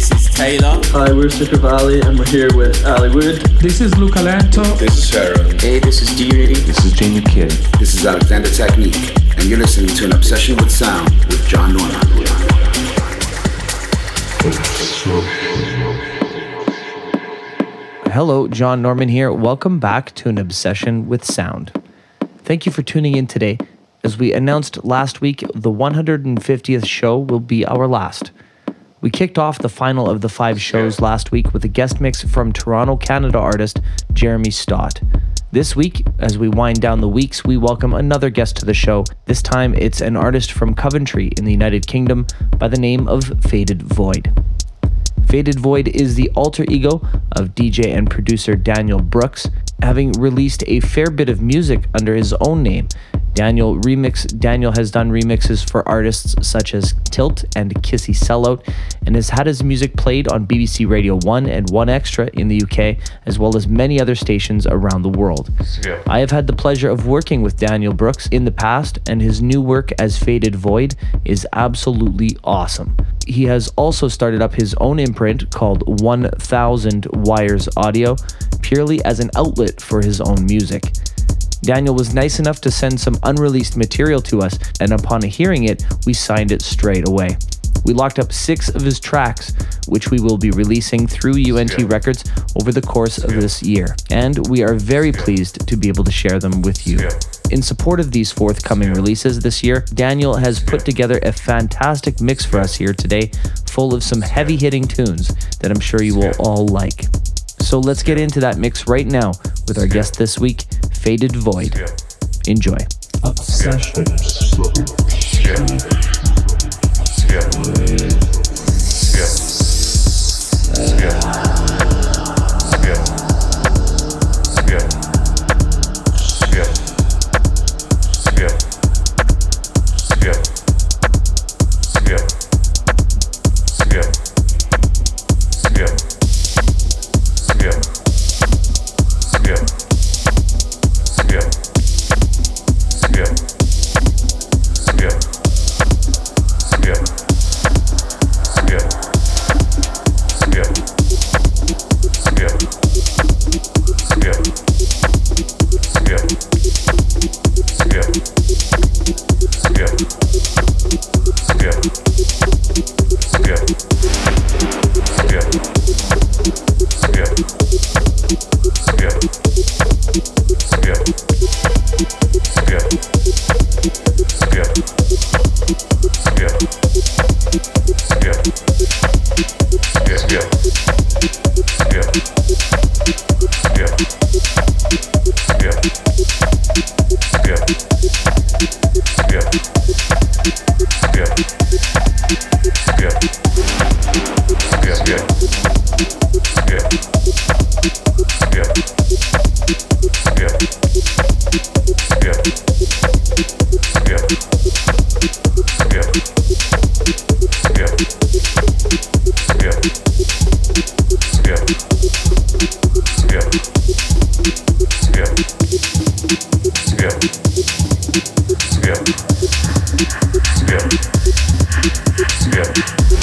This is Taylor. Hi, we're Sister Valley, and we're here with Ali Wood. This is Luca Lento. This is Sharon. Hey, this is D-Unity. This is Jamie Kidd. This is Alexander Technique, and you're listening to An Obsession with Sound with John Norman. Hello, John Norman here. Welcome back to An Obsession with Sound. Thank you for tuning in today. As we announced last week, the 150th show will be our last. We kicked off the final of the five shows last week with a guest mix from Toronto, Canada artist Jeremy Stott. This week, as we wind down the weeks, we welcome another guest to the show. This time, it's an artist from Coventry in the United Kingdom by the name of Faded Void. Faded Void is the alter ego of DJ and producer Daniel Brooks, having released a fair bit of music under his own name. Daniel remix Daniel has done remixes for artists such as Tilt and Kissy Sellout and has had his music played on BBC Radio 1 and 1 Extra in the UK as well as many other stations around the world. Yeah. I have had the pleasure of working with Daniel Brooks in the past and his new work as Faded Void is absolutely awesome. He has also started up his own imprint called 1000 Wires Audio purely as an outlet for his own music. Daniel was nice enough to send some unreleased material to us, and upon hearing it, we signed it straight away. We locked up six of his tracks, which we will be releasing through UNT Records over the course of this year, and we are very pleased to be able to share them with you. In support of these forthcoming releases this year, Daniel has put together a fantastic mix for us here today, full of some heavy hitting tunes that I'm sure you will all like. So let's get into that mix right now with our guest this week, Faded Void. Enjoy. Obsession. свет, свет, свет.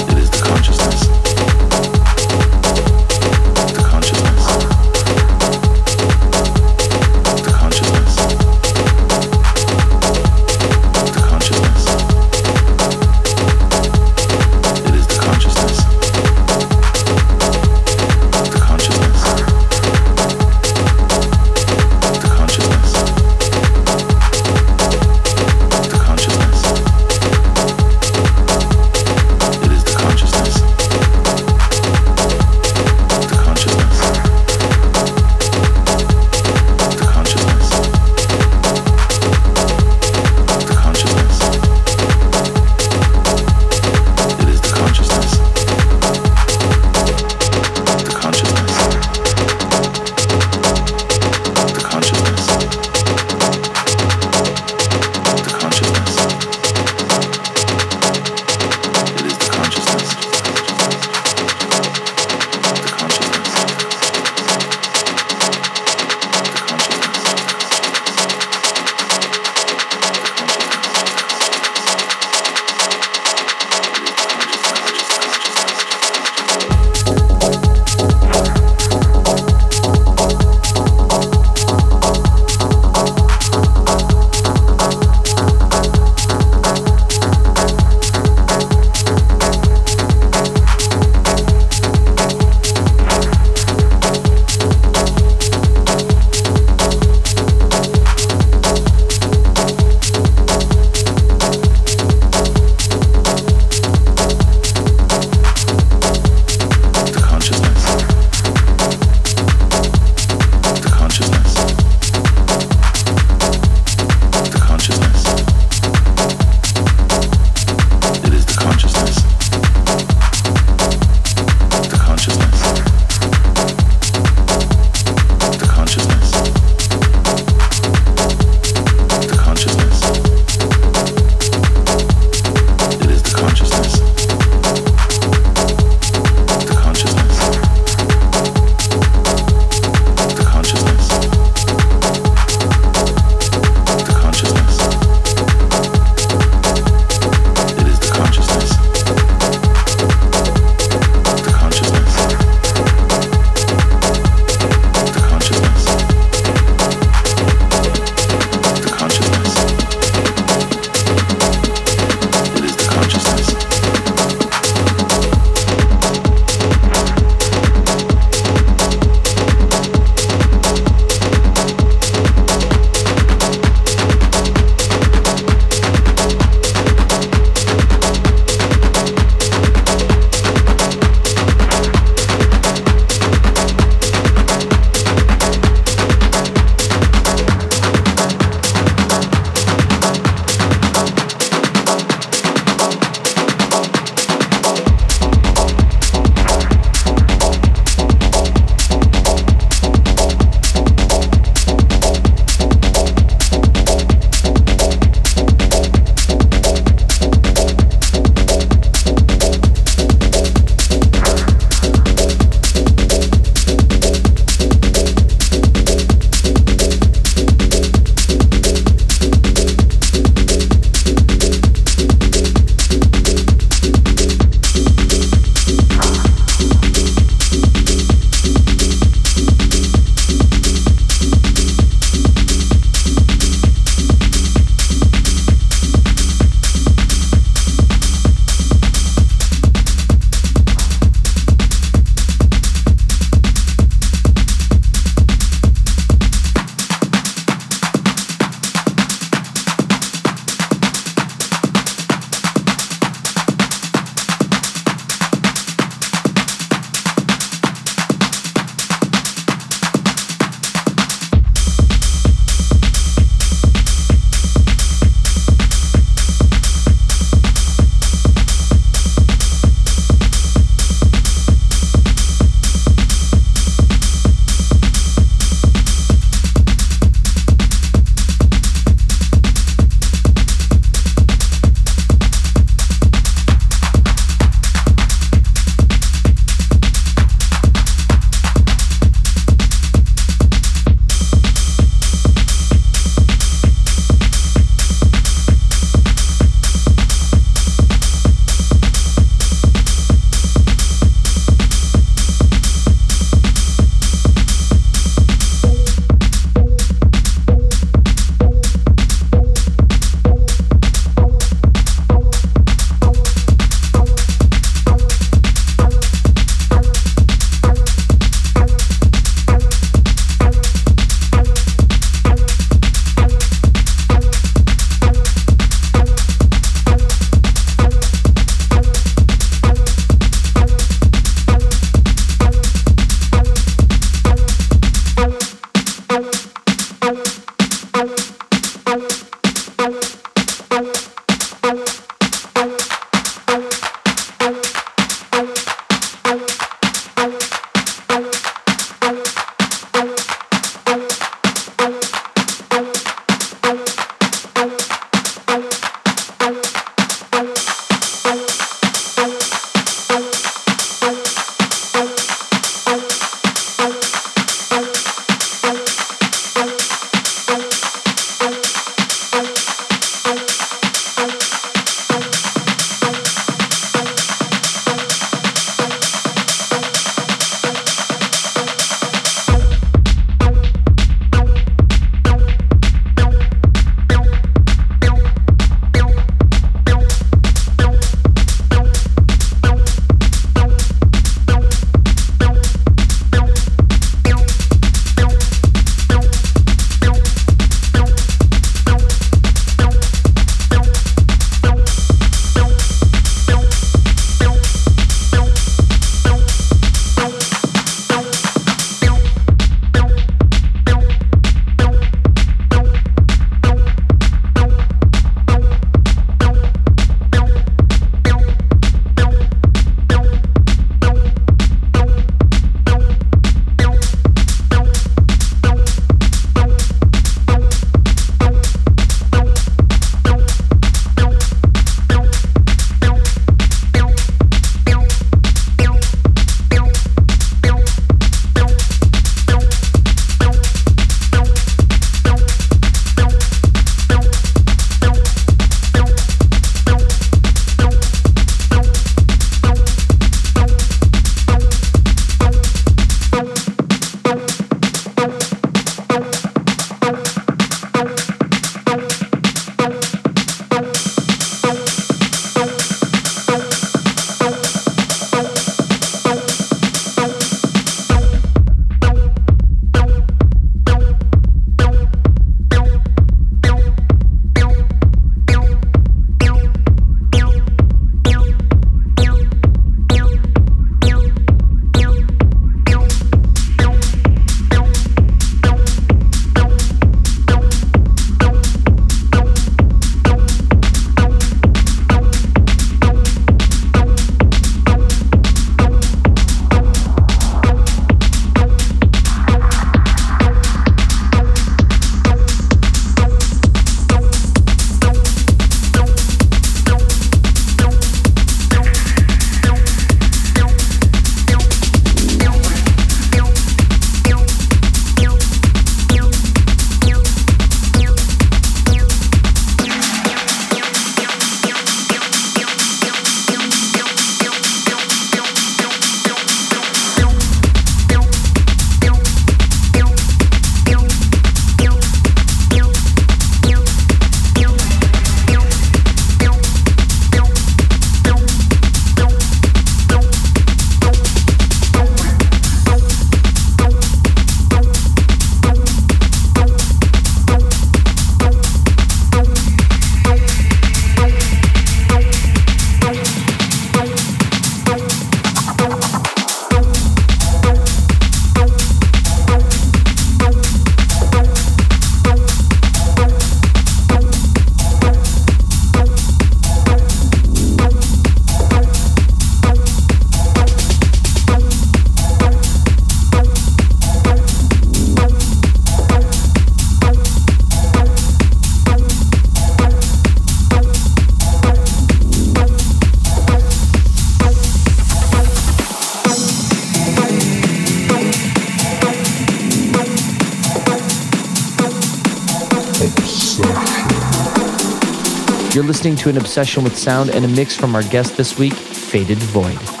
You're listening to an obsession with sound and a mix from our guest this week, Faded Void.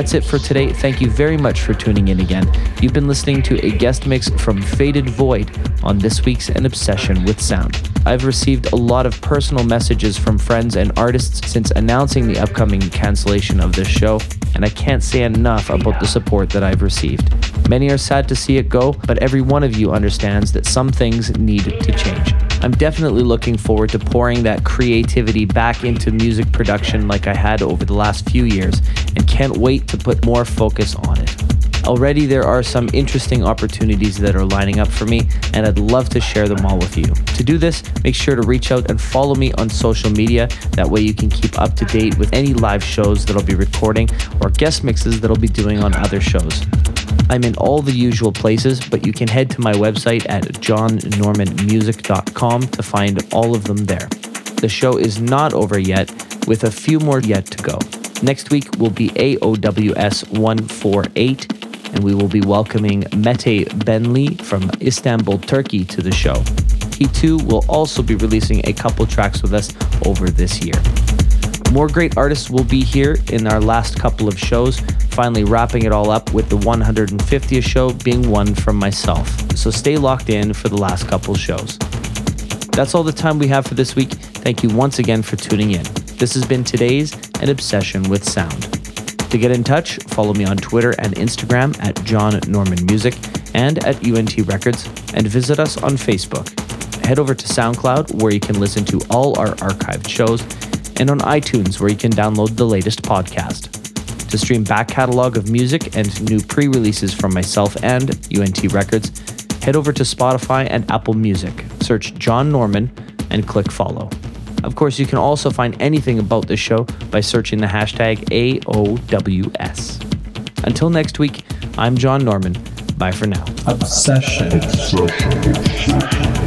That's it for today. Thank you very much for tuning in again. You've been listening to a guest mix from Faded Void on this week's An Obsession with Sound. I've received a lot of personal messages from friends and artists since announcing the upcoming cancellation of this show, and I can't say enough about the support that I've received. Many are sad to see it go, but every one of you understands that some things need to change. I'm definitely looking forward to pouring that creativity back into music production like I had over the last few years and can't wait to put more focus on it. Already, there are some interesting opportunities that are lining up for me, and I'd love to share them all with you. To do this, make sure to reach out and follow me on social media. That way, you can keep up to date with any live shows that I'll be recording or guest mixes that I'll be doing on other shows. I'm in all the usual places, but you can head to my website at johnnormanmusic.com to find all of them there. The show is not over yet, with a few more yet to go. Next week will be AOWS 148, and we will be welcoming Mete Benli from Istanbul, Turkey to the show. He too will also be releasing a couple tracks with us over this year. More great artists will be here in our last couple of shows, finally wrapping it all up with the 150th show being one from myself. So stay locked in for the last couple shows. That's all the time we have for this week. Thank you once again for tuning in. This has been today's An Obsession with Sound. To get in touch, follow me on Twitter and Instagram at John Norman Music and at UNT Records, and visit us on Facebook. Head over to SoundCloud, where you can listen to all our archived shows and on iTunes, where you can download the latest podcast. To stream back catalog of music and new pre releases from myself and UNT Records, head over to Spotify and Apple Music, search John Norman, and click follow. Of course, you can also find anything about this show by searching the hashtag AOWS. Until next week, I'm John Norman. Bye for now. Obsession. Obsession.